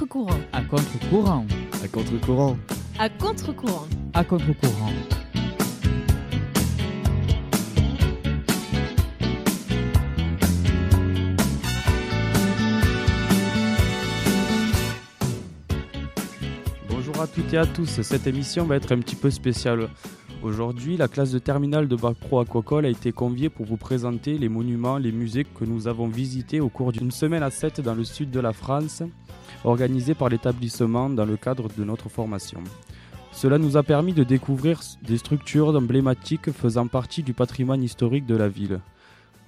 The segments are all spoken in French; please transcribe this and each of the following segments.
À contre-courant. À contre-courant. À contre-courant. À contre-courant. À contre-courant. Bonjour à toutes et à tous, cette émission va être un petit peu spéciale. Aujourd'hui, la classe de terminale de Bac Pro Aquacole a été conviée pour vous présenter les monuments, les musées que nous avons visités au cours d'une semaine à 7 dans le sud de la France, organisée par l'établissement dans le cadre de notre formation. Cela nous a permis de découvrir des structures emblématiques faisant partie du patrimoine historique de la ville.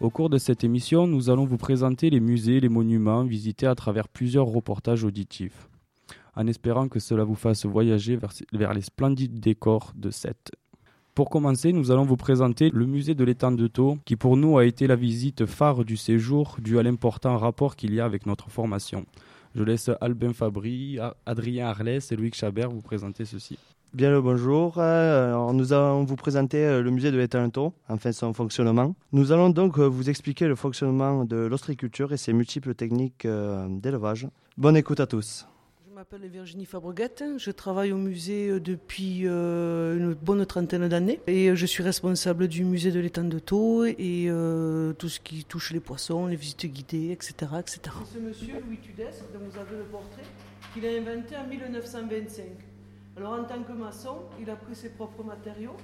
Au cours de cette émission, nous allons vous présenter les musées, les monuments visités à travers plusieurs reportages auditifs, en espérant que cela vous fasse voyager vers, les splendides décors de Sète. Pour commencer, nous allons vous présenter le musée de l'étang de Thau, qui pour nous a été la visite phare du séjour dû à l'important rapport qu'il y a avec notre formation. Je laisse Albin Fabry, Adrien Arlès et Louis Chabert vous présenter ceci. Bien le bonjour. Alors, nous allons vous présenter le musée de l'étang de Thau, enfin son fonctionnement. Nous allons donc vous expliquer le fonctionnement de l'ostriculture et ses multiples techniques d'élevage. Bonne écoute à tous. Je m'appelle Virginie Fabreguette, je travaille au musée depuis euh, une bonne trentaine d'années et je suis responsable du musée de l'étang de Thau et euh, tout ce qui touche les poissons, les visites guidées, etc. etc. Ce monsieur Louis Tudès, dont vous avez le portrait, qu'il a inventé en 1925. Alors en tant que maçon, il a pris ses propres matériaux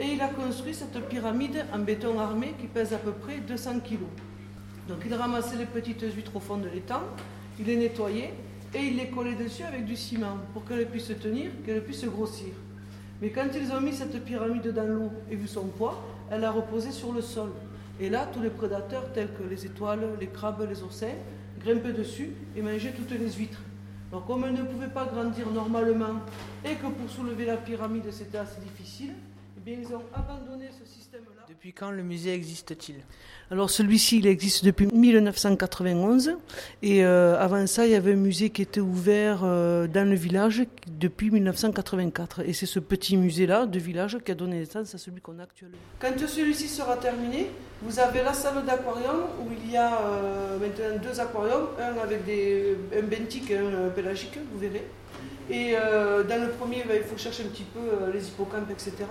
et il a construit cette pyramide en béton armé qui pèse à peu près 200 kg. Donc il ramassait les petites huîtres au fond de l'étang, il les nettoyait et il les collait dessus avec du ciment pour qu'elle puisse tenir, qu'elle puisse grossir. Mais quand ils ont mis cette pyramide dans l'eau et vu son poids, elle a reposé sur le sol. Et là, tous les prédateurs tels que les étoiles, les crabes, les oursins grimpaient dessus et mangeaient toutes les huîtres. Alors comme elle ne pouvait pas grandir normalement et que pour soulever la pyramide c'était assez difficile, eh bien, ils ont abandonné ce système-là. Depuis quand le musée existe-t-il? Alors celui-ci, il existe depuis 1991. Et euh, avant ça, il y avait un musée qui était ouvert euh, dans le village depuis 1984. Et c'est ce petit musée-là de village qui a donné naissance à celui qu'on a actuellement. Quand celui-ci sera terminé, vous avez la salle d'aquarium où il y a euh, maintenant deux aquariums, un avec des, un benthique et un pélagique, vous verrez. Et dans le premier, ben, il faut chercher un petit peu les hippocampes, etc.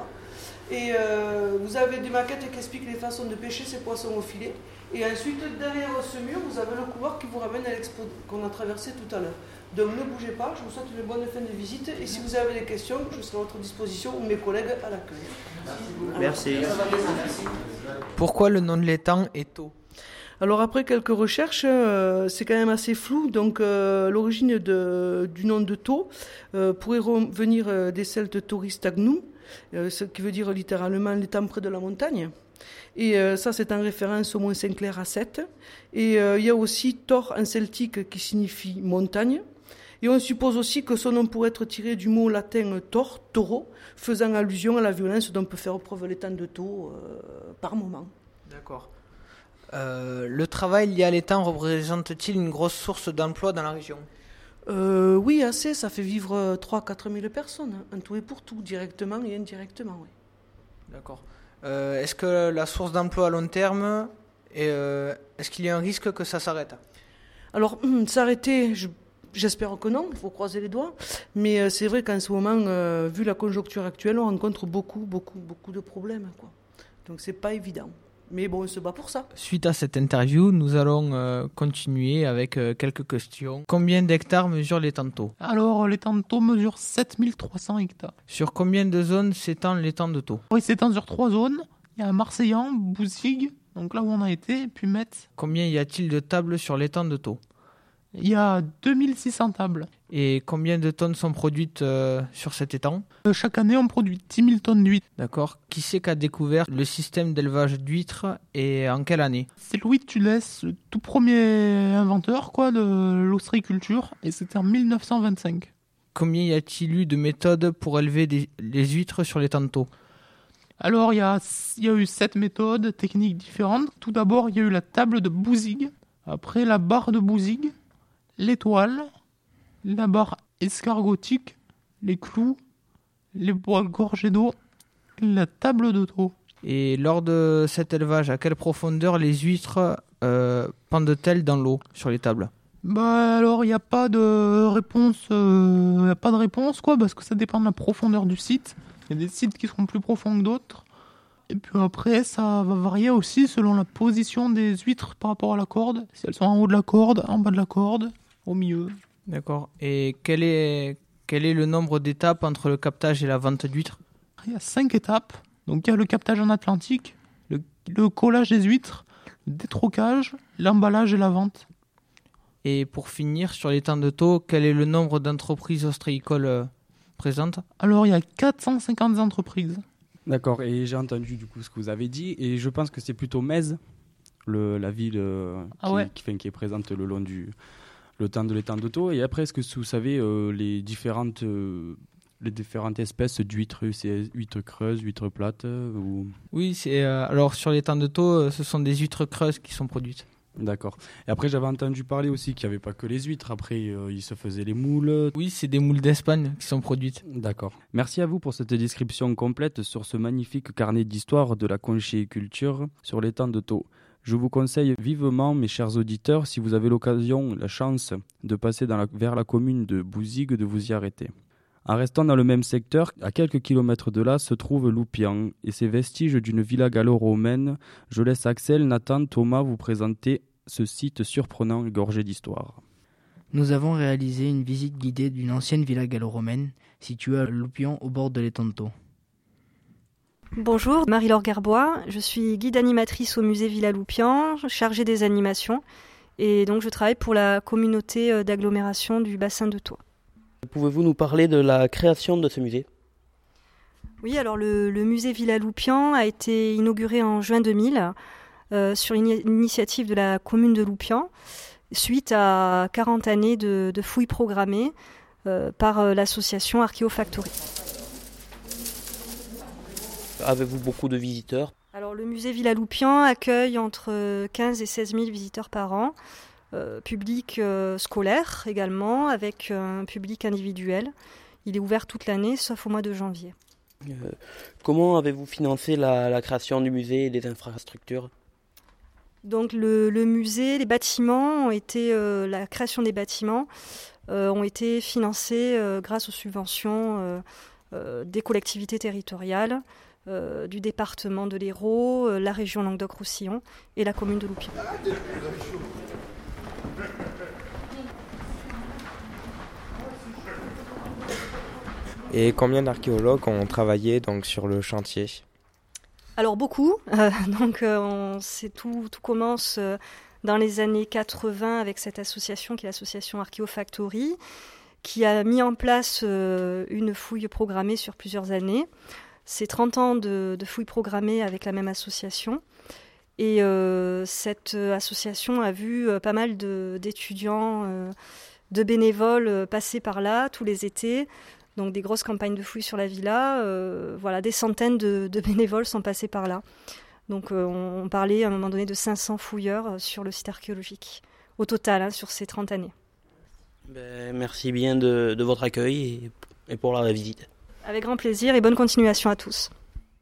Et euh, vous avez des maquettes qui expliquent les façons de pêcher ces poissons au filet. Et ensuite, derrière ce mur, vous avez le couloir qui vous ramène à l'expo qu'on a traversé tout à l'heure. Donc ne bougez pas, je vous souhaite une bonne fin de visite. Et si vous avez des questions, je serai à votre disposition ou mes collègues à l'accueil. Merci. Pourquoi le nom de l'étang est Thau alors après quelques recherches, euh, c'est quand même assez flou. Donc euh, l'origine du nom de Thau euh, pourrait venir des Celtes touristes Agnou, ce qui veut dire littéralement l'étang près de la montagne. Et ça, c'est en référence au Mont Saint-Clair à 7. Et il y a aussi Thor en celtique qui signifie montagne. Et on suppose aussi que son nom pourrait être tiré du mot latin Thor, taureau, faisant allusion à la violence dont peut faire preuve l'étang de Thau par moment. D'accord. Euh, le travail lié à l'étang représente-t-il une grosse source d'emploi dans la région? Euh, Oui, assez. Ça fait vivre 3-4 000 personnes, en tout et pour tout, directement et indirectement. Oui. D'accord. Euh, est-ce que la source d'emploi à long terme, est-ce qu'il y a un risque que ça s'arrête? Alors, s'arrêter, j'espère que non, il faut croiser les doigts. Mais c'est vrai qu'en ce moment, vu la conjoncture actuelle, on rencontre beaucoup, beaucoup, beaucoup de problèmes. Quoi. Donc, c'est pas évident. Mais bon, on se bat pour ça. Suite à cette interview, nous allons euh, continuer avec euh, quelques questions. Combien d'hectares mesurent les tantôt Alors, les tantôt mesurent 7300 hectares. Sur combien de zones s'étend l'étang de Thau Oui, s'étend sur trois zones. Il y a Marseillan, Bouzig, donc là où on a été, puis Metz. Combien y a-t-il de tables sur l'étang de Thau il y a 2600 tables. Et combien de tonnes sont produites euh, sur cet étang? Euh, Chaque année, on produit 10 000 tonnes d'huîtres. D'accord. Qui c'est qui a découvert le système d'élevage d'huîtres et en quelle année? C'est Louis Tulès, le tout premier inventeur quoi, de l'ostriculture, et c'était en 1925. Combien y a-t-il eu de méthodes pour élever les huîtres sur les tantôt Alors, il y a, y a eu sept méthodes techniques différentes. Tout d'abord, il y a eu la table de Bouzig, après la barre de Bouzig, l'étoile, la barre escargotique, les clous, les poils gorgés d'eau, la table d'auto. Et lors de cet élevage, à quelle profondeur les huîtres euh, pendent-elles dans l'eau sur les tables? Bah alors il n'y a pas de réponse, euh, y a pas de réponse quoi, parce que ça dépend de la profondeur du site. Il y a des sites qui seront plus profonds que d'autres. Et puis après, ça va varier aussi selon la position des huîtres par rapport à la corde. Si elles sont en haut de la corde, en bas de la corde, au milieu. D'accord. Et quel est, quel est le nombre d'étapes entre le captage et la vente d'huîtres? Il y a cinq étapes. Donc il y a le captage en Atlantique, le, le collage des huîtres, le détrocage, l'emballage et la vente. Et pour finir, sur les temps de taux, quel est le nombre d'entreprises ostréicoles euh, présentes? Alors il y a 450 entreprises. D'accord, et j'ai entendu du coup ce que vous avez dit, et je pense que c'est plutôt Metz, le, la ville euh, Ah qui, ouais. qui, fait- qui est présente le long du le temps de l'étang d'auto. Et après, est-ce que vous savez euh, les différentes euh, les différentes espèces d'huîtres, c'est huîtres creuses, huîtres plates euh, ou? Oui, c'est euh, alors sur les temps de taux, ce sont des huîtres creuses qui sont produites. D'accord. Et après, j'avais entendu parler aussi qu'il n'y avait pas que les huîtres. Après, euh, il se faisait les moules. Oui, c'est des moules d'Espagne qui sont produites. D'accord. Merci à vous pour cette description complète sur ce magnifique carnet d'histoire de la conchyliculture sur l'étang de Thau. Je vous conseille vivement, mes chers auditeurs, si vous avez l'occasion, la chance de passer vers la commune de Bouzigues, de vous y arrêter. En restant dans le même secteur, à quelques kilomètres de là, se trouve Loupian et ses vestiges d'une villa gallo-romaine. Je laisse Axel, Nathan, Thomas vous présenter ce site surprenant et gorgé d'histoire. Nous avons réalisé une visite guidée d'une ancienne villa gallo-romaine située à Loupian au bord de l'étang. Bonjour, Marie-Laure Gerbois, je suis guide animatrice au musée Villa Loupian, chargée des animations et donc je travaille pour la communauté euh, d'agglomération du bassin de Thau. Pouvez-vous nous parler de la création de ce musée? Oui, alors le, le musée Villa Loupian a été inauguré en juin 2000 euh, sur une initiative de la commune de Loupian suite à 40 années de, de fouilles programmées euh, par l'association Archeofactory. Avez-vous beaucoup de visiteurs Alors le musée Villa Loupian accueille entre 15 et 16 000 visiteurs par an, euh, public euh, scolaire également, avec euh, un public individuel. Il est ouvert toute l'année, sauf au mois de janvier. Euh, Comment avez-vous financé la, la création du musée et des infrastructures? Donc le, le musée, les bâtiments ont été, euh, la création des bâtiments euh, ont été financés euh, grâce aux subventions euh, euh, des collectivités territoriales, euh, du département de l'Hérault, euh, la région Languedoc-Roussillon et la commune de Loupian. Et combien d'archéologues ont travaillé donc sur le chantier? Alors beaucoup. Euh, donc on sait tout, tout commence dans les années 80 avec cette association qui est l'association Archeofactory, qui a mis en place une fouille programmée sur plusieurs années. C'est 30 ans de, fouilles programmées avec la même association. Et euh, cette association a vu euh, pas mal d'étudiants, euh, de bénévoles passer par là tous les étés. Donc des grosses campagnes de fouilles sur la villa. voilà, des centaines de, bénévoles sont passés par là. Donc on, parlait à un moment donné de 500 fouilleurs sur le site archéologique, au total, hein, sur ces 30 années. Ben, Merci bien de, votre accueil et pour la visite. Avec grand plaisir et bonne continuation à tous.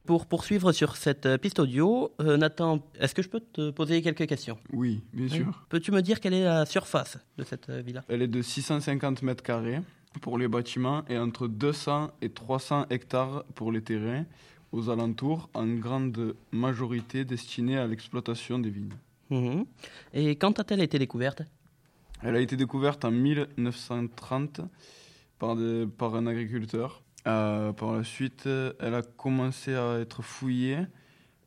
Pour poursuivre sur cette euh, piste audio, euh, Nathan, est-ce que je peux te poser quelques questions? Oui, bien sûr. Peux-tu me dire quelle est la surface de cette euh, villa? Elle est de 650 mètres carrés pour les bâtiments et entre 200 et 300 hectares pour les terrains aux alentours, en grande majorité destinés à l'exploitation des vignes. Mhm. Et quand a-t-elle été découverte? Elle a été découverte en 1930 par, des- par un agriculteur. Euh, par la suite, elle a commencé à être fouillée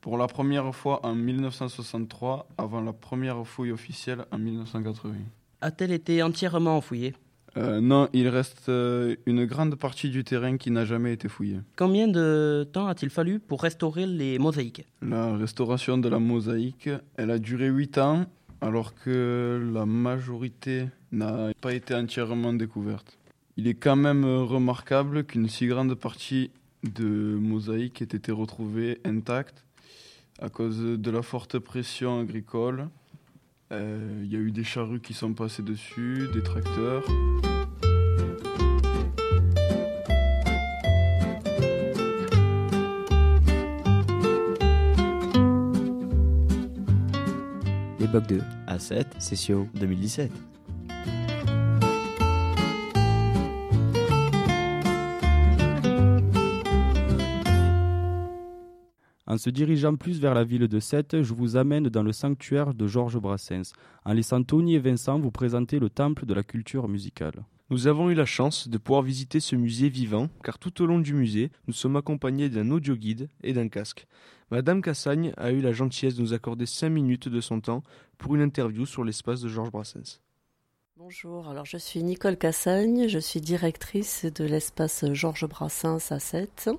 pour la première fois en 1963, avant la première fouille officielle en 1980. A-t-elle été entièrement fouillée? Euh, non, il reste euh, une grande partie du terrain qui n'a jamais été fouillée. Combien de temps a-t-il fallu pour restaurer les mosaïques? La restauration de la mosaïque, elle a duré 8 ans, alors que la majorité n'a pas été entièrement découverte. Il est quand même euh, remarquable qu'une si grande partie de mosaïque ait été retrouvée intacte à cause de la forte pression agricole. Euh, Il y a eu des charrues qui sont passées dessus, des tracteurs. L'époque de A7, Sessio 2017. En se dirigeant plus vers la ville de Sète, je vous amène dans le sanctuaire de Georges Brassens, en laissant Tony et Vincent vous présenter le temple de la culture musicale. Nous avons eu la chance de pouvoir visiter ce musée vivant, car tout au long du musée, nous sommes accompagnés d'un audio-guide et d'un casque. Madame Cassagne a eu la gentillesse de nous accorder 5 minutes de son temps pour une interview sur l'espace de Georges Brassens. Bonjour, alors je suis Nicole Cassagne, je suis directrice de l'espace Georges Brassens à 7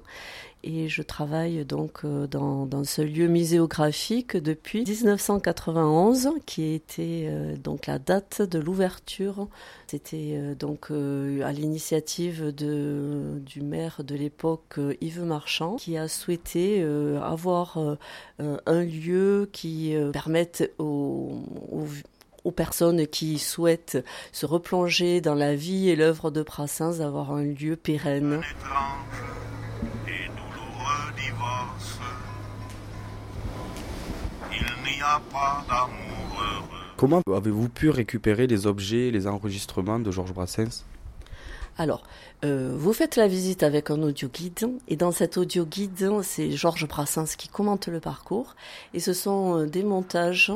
et je travaille donc euh, dans, ce lieu muséographique depuis 1991 qui était euh, donc la date de l'ouverture. C'était euh, donc à l'initiative du maire de l'époque Yves Marchand qui a souhaité avoir un lieu qui permette aux aux personnes qui souhaitent se replonger dans la vie et l'œuvre de Brassens d'avoir un lieu pérenne. Comment avez-vous pu récupérer les objets, les enregistrements de Georges Brassens? Alors, euh, vous faites la visite avec un audio guide, et dans cet audio guide, c'est Georges Brassens qui commente le parcours, et ce sont euh, des montages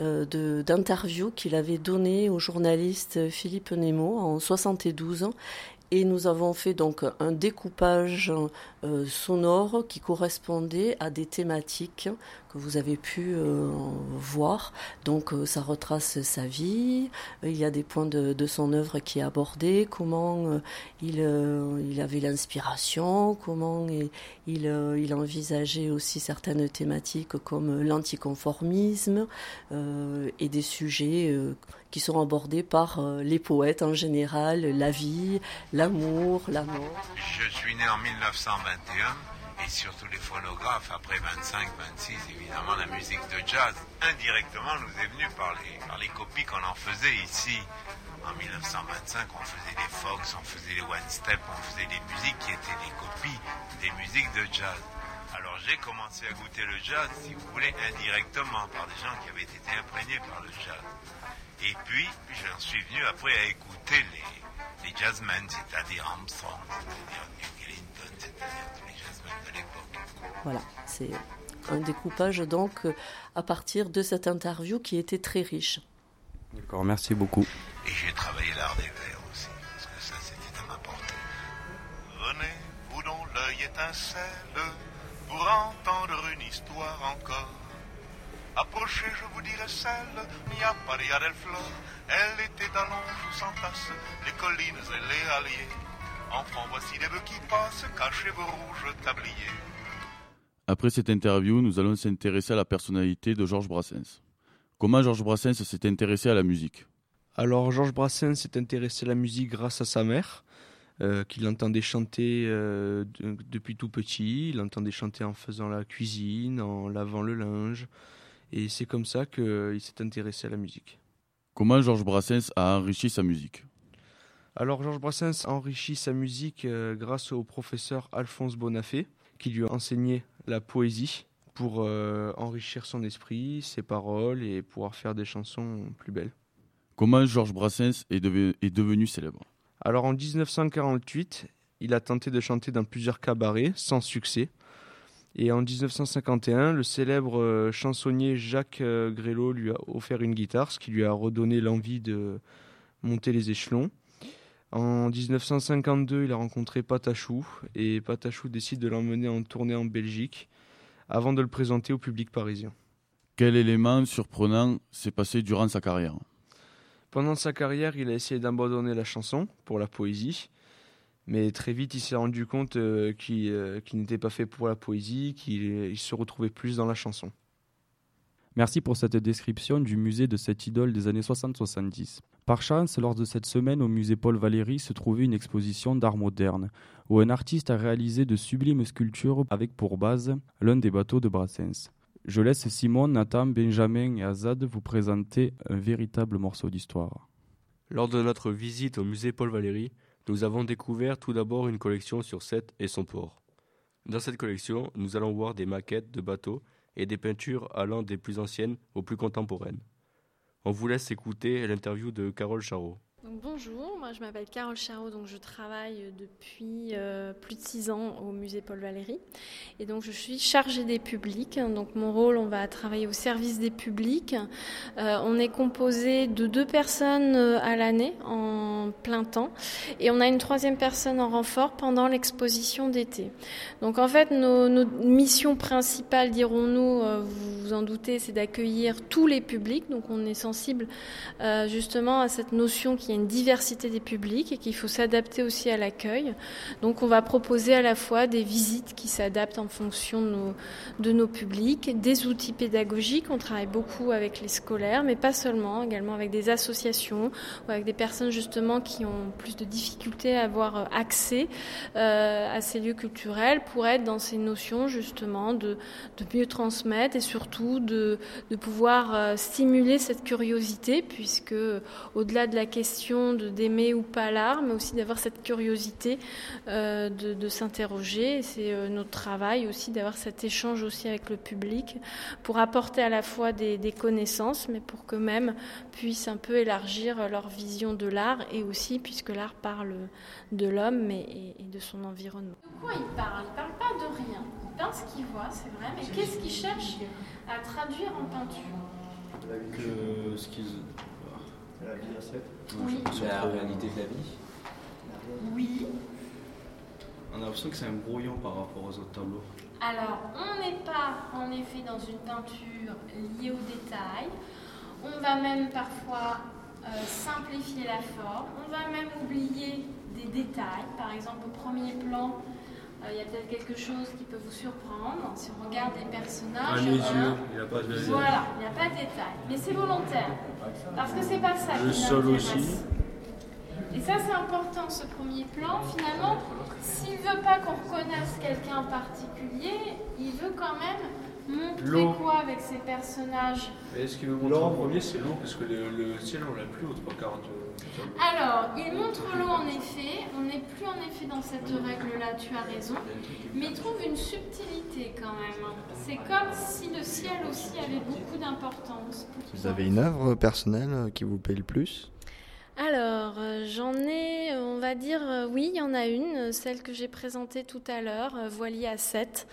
euh, d'interviews qu'il avait donné au journaliste Philippe Nemo en 72, et nous avons fait donc un découpage euh, sonore qui correspondait à des thématiques que vous avez pu euh, voir. Donc euh, ça retrace sa vie, il y a des points de, son œuvre qui est abordé, comment il, avait l'inspiration, comment il, il, envisageait aussi certaines thématiques comme l'anticonformisme et des sujets qui sont abordés par les poètes en général, la vie, l'amour, la mort. Je suis né en 1921 et surtout les phonographes après 25, 26, évidemment la musique de jazz indirectement nous est venue par les, par les copies qu'on en faisait ici. En 1925, on faisait des Fox, on faisait les One Step, on faisait des musiques qui étaient des copies des musiques de jazz. Alors j'ai commencé à goûter le jazz, si vous voulez, indirectement par des gens qui avaient été imprégnés par le jazz. Et puis, j'en suis venu après à écouter les, les jazzmen, c'est-à-dire Armstrong, c'est-à-dire New Ellington, c'est-à-dire tous les jazzmen de l'époque. Voilà, c'est un découpage donc à partir de cette interview qui était très riche. D'accord, merci beaucoup. Et j'ai travaillé l'art des vers aussi, parce que ça c'était à ma portée. Venez, vous dont l'œil étincelle, pour entendre une histoire encore. Approchez, je vous dirai celle, Mia Paria del Flor. Elle était allonge sans tasse, les collines et les alliés. Enfants, voici les bœufs qui passent, cachez vos rouges tabliers. Après cette interview, nous allons s'intéresser à la personnalité de Georges Brassens. Comment Georges Brassens s'est intéressé à la musique? Alors, Georges Brassens s'est intéressé à la musique grâce à sa mère, euh, qu'il entendait chanter euh, depuis tout petit. Il entendait chanter en faisant la cuisine, en lavant le linge. Et c'est comme ça qu'il s'est intéressé à la musique. Comment Georges Brassens a enrichi sa musique? Alors Georges Brassens a enrichi sa musique euh, grâce au professeur Alphonse Bonafé, qui lui a enseigné la poésie pour euh, enrichir son esprit, ses paroles et pouvoir faire des chansons plus belles. Comment Georges Brassens est, est devenu célèbre? Alors en 1948, il a tenté de chanter dans plusieurs cabarets sans succès. Et en 1951, le célèbre euh, chansonnier Jacques euh, Grélot lui a offert une guitare, ce qui lui a redonné l'envie de monter les échelons. En 1952, il a rencontré Patachou et Patachou décide de l'emmener en tournée en Belgique avant de le présenter au public parisien. Quel élément surprenant s'est passé durant sa carrière? Pendant sa carrière, il a essayé d'abandonner la chanson pour la poésie mais très vite, il s'est rendu compte euh, euh, qu'il n'était pas fait pour la poésie, qu'il se retrouvait plus dans la chanson. Merci pour cette description du musée de cette idole des années 60-70. Par chance, lors de cette semaine au musée Paul Valéry se trouvait une exposition d'art moderne, où un artiste a réalisé de sublimes sculptures avec pour base l'un des bateaux de Brassens. Je laisse Simon, Nathan, Benjamin et Azad vous présenter un véritable morceau d'histoire. Lors de notre visite au musée Paul Valéry, nous avons découvert tout d'abord une collection sur Sète et son port. Dans cette collection, nous allons voir des maquettes de bateaux et des peintures allant des plus anciennes aux plus contemporaines. On vous laisse écouter l'interview de Carole Charot. Bonjour, moi je m'appelle Carole Charot, donc je travaille depuis euh, plus de six ans au musée Paul Valéry et donc je suis chargée des publics. Donc mon rôle, on va travailler au service des publics. Euh, on est composé de deux personnes euh, à l'année en plein temps et on a une troisième personne en renfort pendant l'exposition d'été. Donc en fait nos, missions principales, dirons-nous, vous vous en doutez, c'est d'accueillir tous les publics. Donc on est sensible justement à cette notion qui une diversité des publics et qu'il faut s'adapter aussi à l'accueil. Donc on va proposer à la fois des visites qui s'adaptent en fonction de nos, de nos publics, des outils pédagogiques, on travaille beaucoup avec les scolaires, mais pas seulement, également avec des associations ou avec des personnes justement qui ont plus de difficultés à avoir accès euh, à ces lieux culturels pour être dans ces notions justement de, de mieux transmettre et surtout de, de pouvoir euh, stimuler cette curiosité puisque au-delà de la question de d'aimer ou pas l'art, mais aussi d'avoir cette curiosité euh, de, s'interroger. C'est euh, notre travail aussi d'avoir cet échange aussi avec le public pour apporter à la fois des, connaissances, mais pour que même puissent un peu élargir leur vision de l'art et aussi puisque l'art parle de l'homme et, de son environnement. De quoi il parle? Il parle pas de rien. Il peint ce qu'il voit, c'est vrai, mais qu'est-ce qu'il cherche à traduire en peinture? Que ce qu'ils la vie à 7 Oui. La réalité de la vie Oui. On a l'impression que c'est un brouillon par rapport aux autres tableaux. Alors, on n'est pas en effet dans une peinture liée aux détails. On va même parfois euh, simplifier la forme. On va même oublier des détails. Par exemple, au premier plan, euh, il y a peut-être quelque chose qui peut vous surprendre. Si on regarde les personnages. Un les yeux, il n'y a pas de Voilà, il n'y a pas de détail. Mais c'est volontaire. Parce que c'est pas ça Le qui sol aussi. Et ça, c'est important, ce premier plan. Finalement, s'il veut pas qu'on reconnaisse quelqu'un en particulier, il veut quand même montrer quoi avec ses personnages Est-ce qu'il veut montrer en premier C'est l'eau, parce que le, ciel, on l'a plus au 340. Alors, il montre l'eau en effet. On n'est plus en effet dans cette règle-là, tu as raison. Mais il trouve une subtilité quand même. C'est comme si le ciel aussi avait beaucoup d'importance. Vous avez une œuvre personnelle qui vous plaît le plus? Alors, euh, j'en ai, on va dire, euh, oui, il y en a une, celle que j'ai présentée tout à l'heure, euh, Voilier à 7,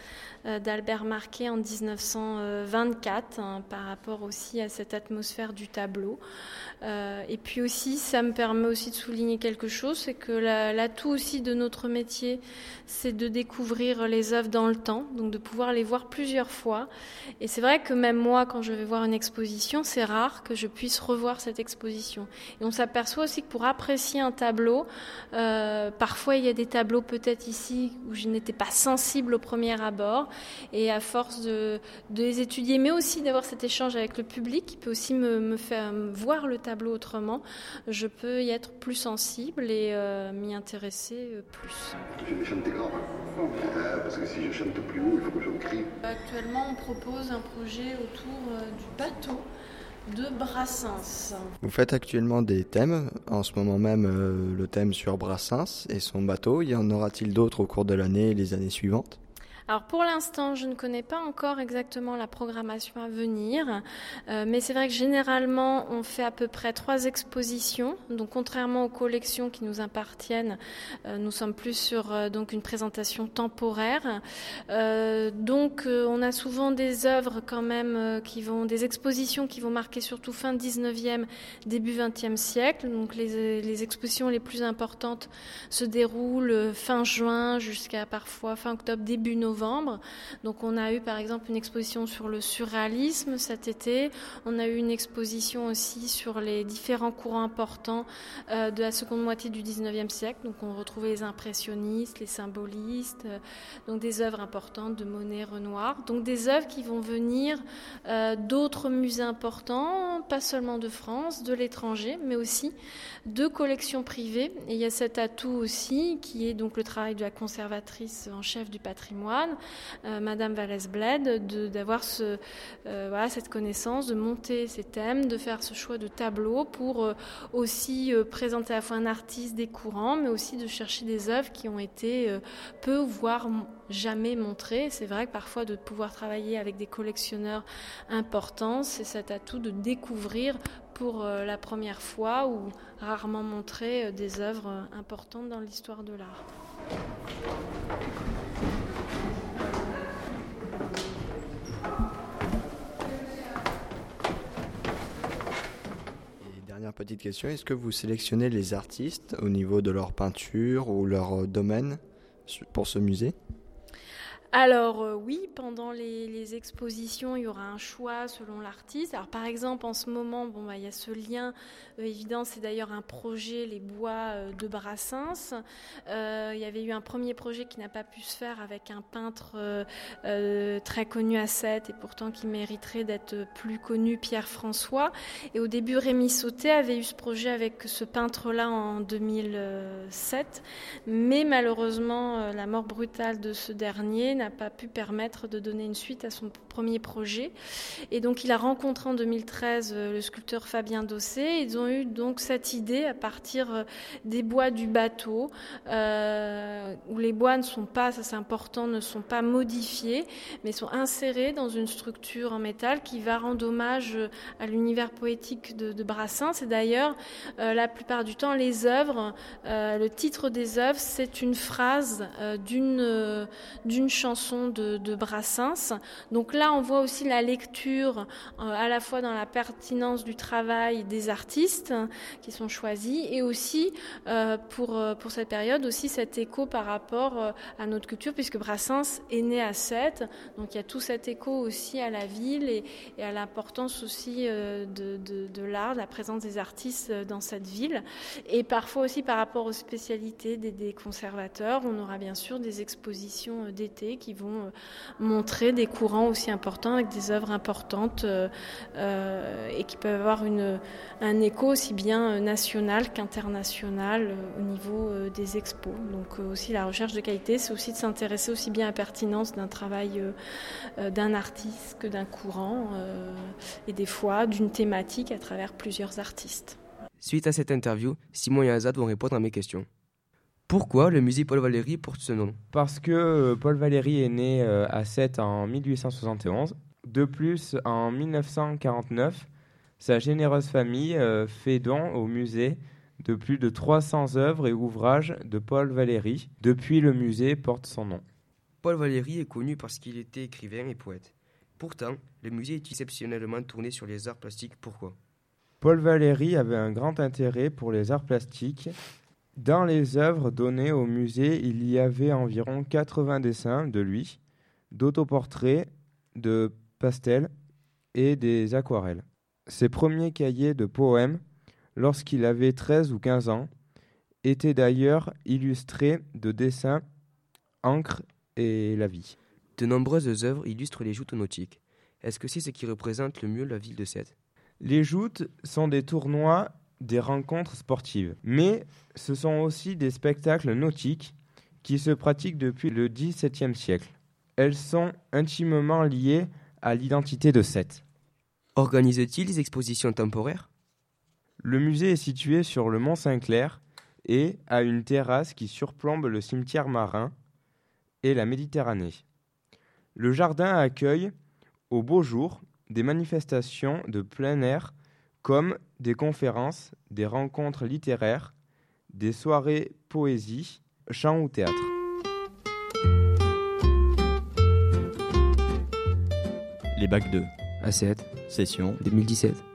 d'Albert Marquet en 1924, hein, par rapport aussi à cette atmosphère du tableau. et puis aussi, ça me permet aussi de souligner quelque chose, c'est que l'atout aussi de notre métier, c'est de découvrir les œuvres dans le temps, donc de pouvoir les voir plusieurs fois. Et c'est vrai que même moi, quand je vais voir une exposition, c'est rare que je puisse revoir cette exposition. Et on s'aperçoit aussi que pour apprécier un tableau, euh, parfois il y a des tableaux peut-être ici où je n'étais pas sensible au premier abord, et à force de, les étudier, mais aussi d'avoir cet échange avec le public qui peut aussi me, faire voir le tableau autrement, je peux y être plus sensible et euh, m'y intéresser euh, plus. Je vais chanter grave, parce que si je chante plus haut, il faut que je crie. Actuellement, on propose un projet autour du bateau de Brassens. Vous faites actuellement des thèmes, en ce moment même euh, le thème sur Brassens et son bateau. Y en aura-t-il d'autres au cours de l'année les années suivantes? Alors pour l'instant, je ne connais pas encore exactement la programmation à venir, euh, mais c'est vrai que généralement, on fait à peu près trois expositions. Donc contrairement aux collections qui nous appartiennent, euh, nous sommes plus sur euh, donc une présentation temporaire. donc on a souvent des œuvres quand même qui vont, des expositions qui vont marquer surtout fin 19e, début 20e siècle. Donc les, les expositions les plus importantes se déroulent fin juin jusqu'à parfois fin octobre, début novembre donc on a eu par exemple une exposition sur le surréalisme cet été. On a eu une exposition aussi sur les différents courants importants euh, de la seconde moitié du 19e siècle. Donc on retrouvait les impressionnistes, les symbolistes, euh, donc des œuvres importantes de Monet, Renoir. Donc des œuvres qui vont venir euh, d'autres musées importants, pas seulement de France, de l'étranger, mais aussi de collections privées. Et il y a cet atout aussi qui est donc le travail de la conservatrice en chef du patrimoine euh, Madame Vallès-Bled, d'avoir euh, cette connaissance, de monter ces thèmes, de faire ce choix de tableau pour euh, aussi présenter à la fois un artiste des courants, mais aussi de chercher des œuvres qui ont été peu, voire jamais montrées. C'est vrai que parfois de pouvoir travailler avec des collectionneurs importants, c'est cet atout de découvrir pour la première fois ou rarement montrer des œuvres importantes dans l'histoire de l'art. Et dernière petite question, est-ce que vous sélectionnez les artistes au niveau de leur peinture ou leur euh, domaine pour ce musée? Alors euh, oui, pendant les, expositions, il y aura un choix selon l'artiste. Alors par exemple, en ce moment, bon, bah, il y a ce lien euh, évident, c'est d'ailleurs un projet, les bois euh, de Brassens. Il y avait eu un premier projet qui n'a pas pu se faire avec un peintre très connu à Sète et pourtant qui mériterait d'être plus connu, Pierre François. Et au début, Rémi Sauté avait eu ce projet avec ce peintre-là en 2007, mais malheureusement, la mort brutale de ce dernier n'a pas pu permettre de donner une suite à son premier projet. Et donc, il a rencontré en 2013 euh, le sculpteur Fabien Dossé. Ils ont eu donc cette idée à partir euh, des bois du bateau, euh, où les bois ne sont pas, ça c'est important, ne sont pas modifiés, mais sont insérés dans une structure en métal qui va rendre hommage à l'univers poétique de, de Brassens. Et d'ailleurs, la plupart du temps, les œuvres, le titre des œuvres, c'est une phrase d'une d'une chanson de, Brassens. Donc là, on voit aussi la lecture euh, à la fois dans la pertinence du travail des artistes hein, qui sont choisis et aussi euh, pour, euh, pour cette période aussi cet écho par rapport à notre culture puisque Brassens est né à Sète. Donc il y a tout cet écho aussi à la ville et, à l'importance aussi de, de, l'art, la présence des artistes dans cette ville. Et parfois aussi par rapport aux spécialités des, des conservateurs, on aura bien sûr des expositions d'été qui vont euh, montrer des courants aussi importants avec des œuvres importantes euh, euh, et qui peuvent avoir un écho aussi bien national qu'international au niveau des expos. Donc aussi la recherche de qualité, c'est aussi de s'intéresser aussi bien à la pertinence d'un travail d'un artiste que d'un courant et des fois d'une thématique à travers plusieurs artistes. Suite à cette interview, Simon et Azad vont répondre à mes questions. Pourquoi le musée Paul Valéry porte ce nom? Parce que euh, Paul Valéry est né euh, à Sète en 1871. De plus, en 1949, sa généreuse famille euh, fait don au musée de plus de 300 œuvres et ouvrages de Paul Valéry. Depuis, le musée porte son nom. Paul Valéry est connu parce qu'il était écrivain et poète. Pourtant, le musée est exceptionnellement tourné sur les arts plastiques. Pourquoi? Paul Valéry avait un grand intérêt pour les arts plastiques. Dans les œuvres données au musée, il y avait environ 80 dessins de lui, d'autoportraits, de pastels et des aquarelles. Ses premiers cahiers de poèmes, lorsqu'il avait 13 ou 15 ans, étaient d'ailleurs illustrés de dessins, encre et la vie. De nombreuses œuvres illustrent les joutes nautiques. Est-ce que c'est ce qui représente le mieux la ville de Sète? Les joutes sont des tournois, des rencontres sportives, mais ce sont aussi des spectacles nautiques qui se pratiquent depuis le XVIIe siècle. Elles sont intimement liées à l'identité de Sète. Organise-t-il des expositions temporaires? Le musée est situé sur le mont Saint-Clair et a une terrasse qui surplombe le cimetière marin et la Méditerranée. Le jardin accueille, au beau jour, des manifestations de plein air comme des conférences, des rencontres littéraires, des soirées poésie, chant ou théâtre. Les bacs 2. À 7. Session. 2017.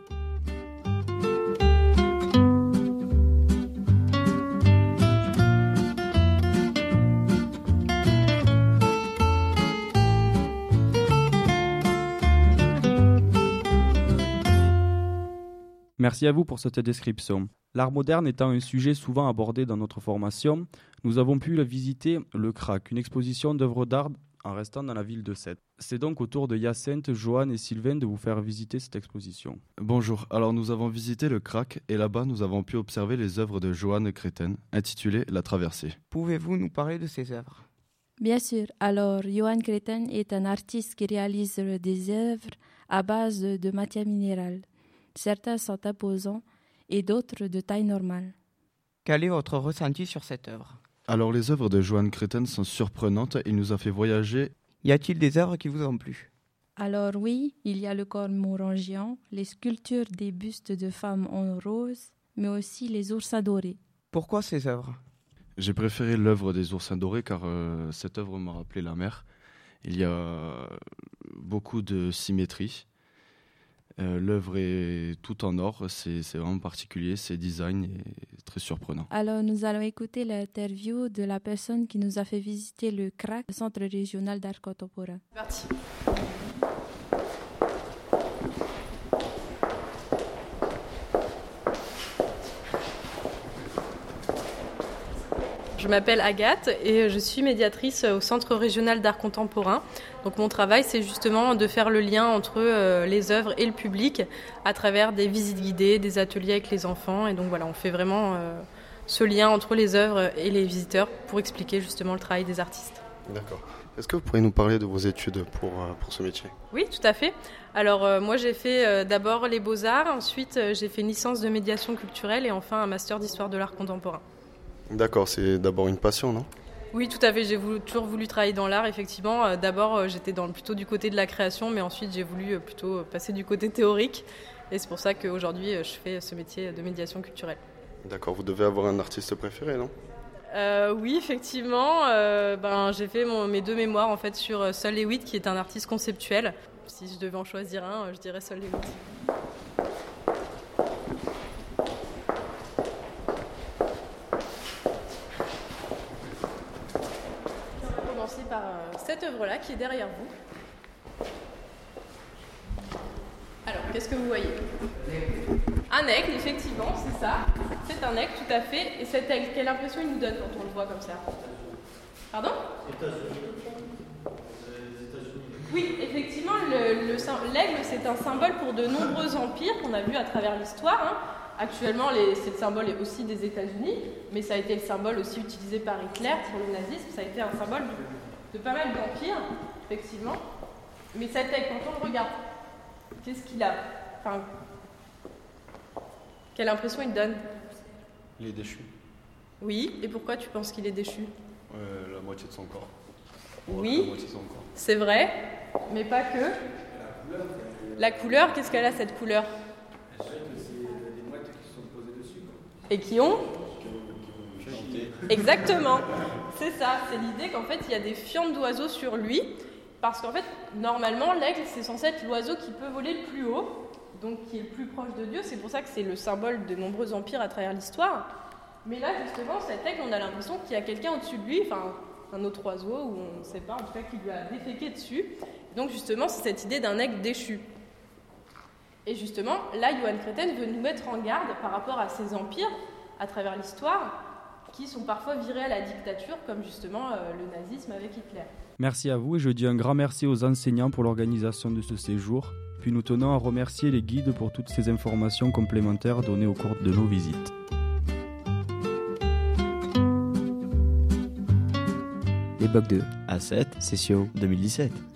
Merci à vous pour cette description. L'art moderne étant un sujet souvent abordé dans notre formation, nous avons pu visiter le CRAC, une exposition d'œuvres d'art en restant dans la ville de Sète. C'est donc au tour de Hyacinthe, Joanne et Sylvain de vous faire visiter cette exposition. Bonjour, alors nous avons visité le CRAC et là-bas nous avons pu observer les œuvres de Johanne Créten intitulées La Traversée. Pouvez-vous nous parler de ces œuvres? Bien sûr. Alors, Johan Créten est un artiste qui réalise des œuvres à base de matière minérale. Certains sont imposants et d'autres de taille normale. Quel est votre ressenti sur cette œuvre? Alors les œuvres de Johanne Créten sont surprenantes, il nous a fait voyager. Y a-t-il des œuvres qui vous ont plu? Alors oui, il y a le corps morangian, les sculptures des bustes de femmes en rose, mais aussi les oursins dorés. Pourquoi ces œuvres? J'ai préféré l'œuvre des oursins dorés car euh, cette œuvre m'a rappelé la mer. Il y a beaucoup de symétrie. Euh, l'œuvre est tout en or, c'est c'est vraiment particulier, c'est design et très surprenant. Alors nous allons écouter l'interview de la personne qui nous a fait visiter le CRAC, le Centre régional d'art contemporain. Parti. Je m'appelle Agathe et je suis médiatrice au Centre régional d'art contemporain. Donc mon travail, c'est justement de faire le lien entre euh, les œuvres et le public à travers des visites guidées, des ateliers avec les enfants. Et donc voilà, on fait vraiment euh, ce lien entre les œuvres et les visiteurs pour expliquer justement le travail des artistes. D'accord. Est-ce que vous pourriez nous parler de vos études pour, euh, pour ce métier? Oui, tout à fait. Alors euh, moi j'ai fait euh, d'abord les beaux-arts, ensuite euh, j'ai fait une licence de médiation culturelle et enfin un master d'histoire de l'art contemporain. D'accord, c'est d'abord une passion, non? Oui, tout à fait. J'ai toujours voulu travailler dans l'art, effectivement. Euh, D'abord, euh, j'étais dans, plutôt du côté de la création, mais ensuite, j'ai voulu euh, plutôt passer du côté théorique. Et c'est pour ça qu'aujourd'hui, je fais ce métier de médiation culturelle. D'accord, vous devez avoir un artiste préféré, non? Euh, oui, effectivement. euh, ben, j'ai fait mon- mes deux mémoires en fait sur Sol Lewitt, qui est un artiste conceptuel. Si je devais en choisir un, je dirais Sol Lewitt. On va commencer par euh, cette œuvre-là qui est derrière vous. Alors, qu'est-ce que vous voyez? Un aigle, effectivement, c'est ça. C'est un aigle, tout à fait. Et cet aigle, quelle impression il nous donne quand on le voit comme ça? Pardon? Oui, effectivement, l'aigle, c'est un symbole pour de nombreux empires qu'on a vus à travers l'histoire. hein. Actuellement, c'est le symbole aussi des États-Unis, mais ça a été le symbole aussi utilisé par Hitler pour le nazisme. Ça a été un symbole de, pas mal d'empires, effectivement. Mais cet aigle, quand on le regarde, qu'est-ce qu'il a Enfin, Quelle impression il donne? Il est déchu. Oui, et pourquoi tu penses qu'il est déchu? Euh, la moitié de son corps. Oui. C'est vrai, mais pas que. La couleur, qu'est-ce qu'elle a cette couleur? Et qui ont Exactement, c'est ça, c'est l'idée qu'en fait il y a des fientes d'oiseaux sur lui, parce qu'en fait normalement l'aigle c'est censé être l'oiseau qui peut voler le plus haut, donc qui est le plus proche de Dieu, c'est pour ça que c'est le symbole de nombreux empires à travers l'histoire. Mais là justement cet aigle on a l'impression qu'il y a quelqu'un au-dessus de lui, enfin un autre oiseau, ou on ne sait pas, en tout cas qui lui a déféqué dessus. Donc justement c'est cette idée d'un aigle déchu. Et justement, là, Johan Créten veut nous mettre en garde par rapport à ces empires à travers l'histoire qui sont parfois virés à la dictature, comme justement euh, le nazisme avec Hitler. Merci à vous et je dis un grand merci aux enseignants pour l'organisation de ce séjour. Puis nous tenons à remercier les guides pour toutes ces informations complémentaires données au cours de nos visites. Bocs 2 à 7, session 2017.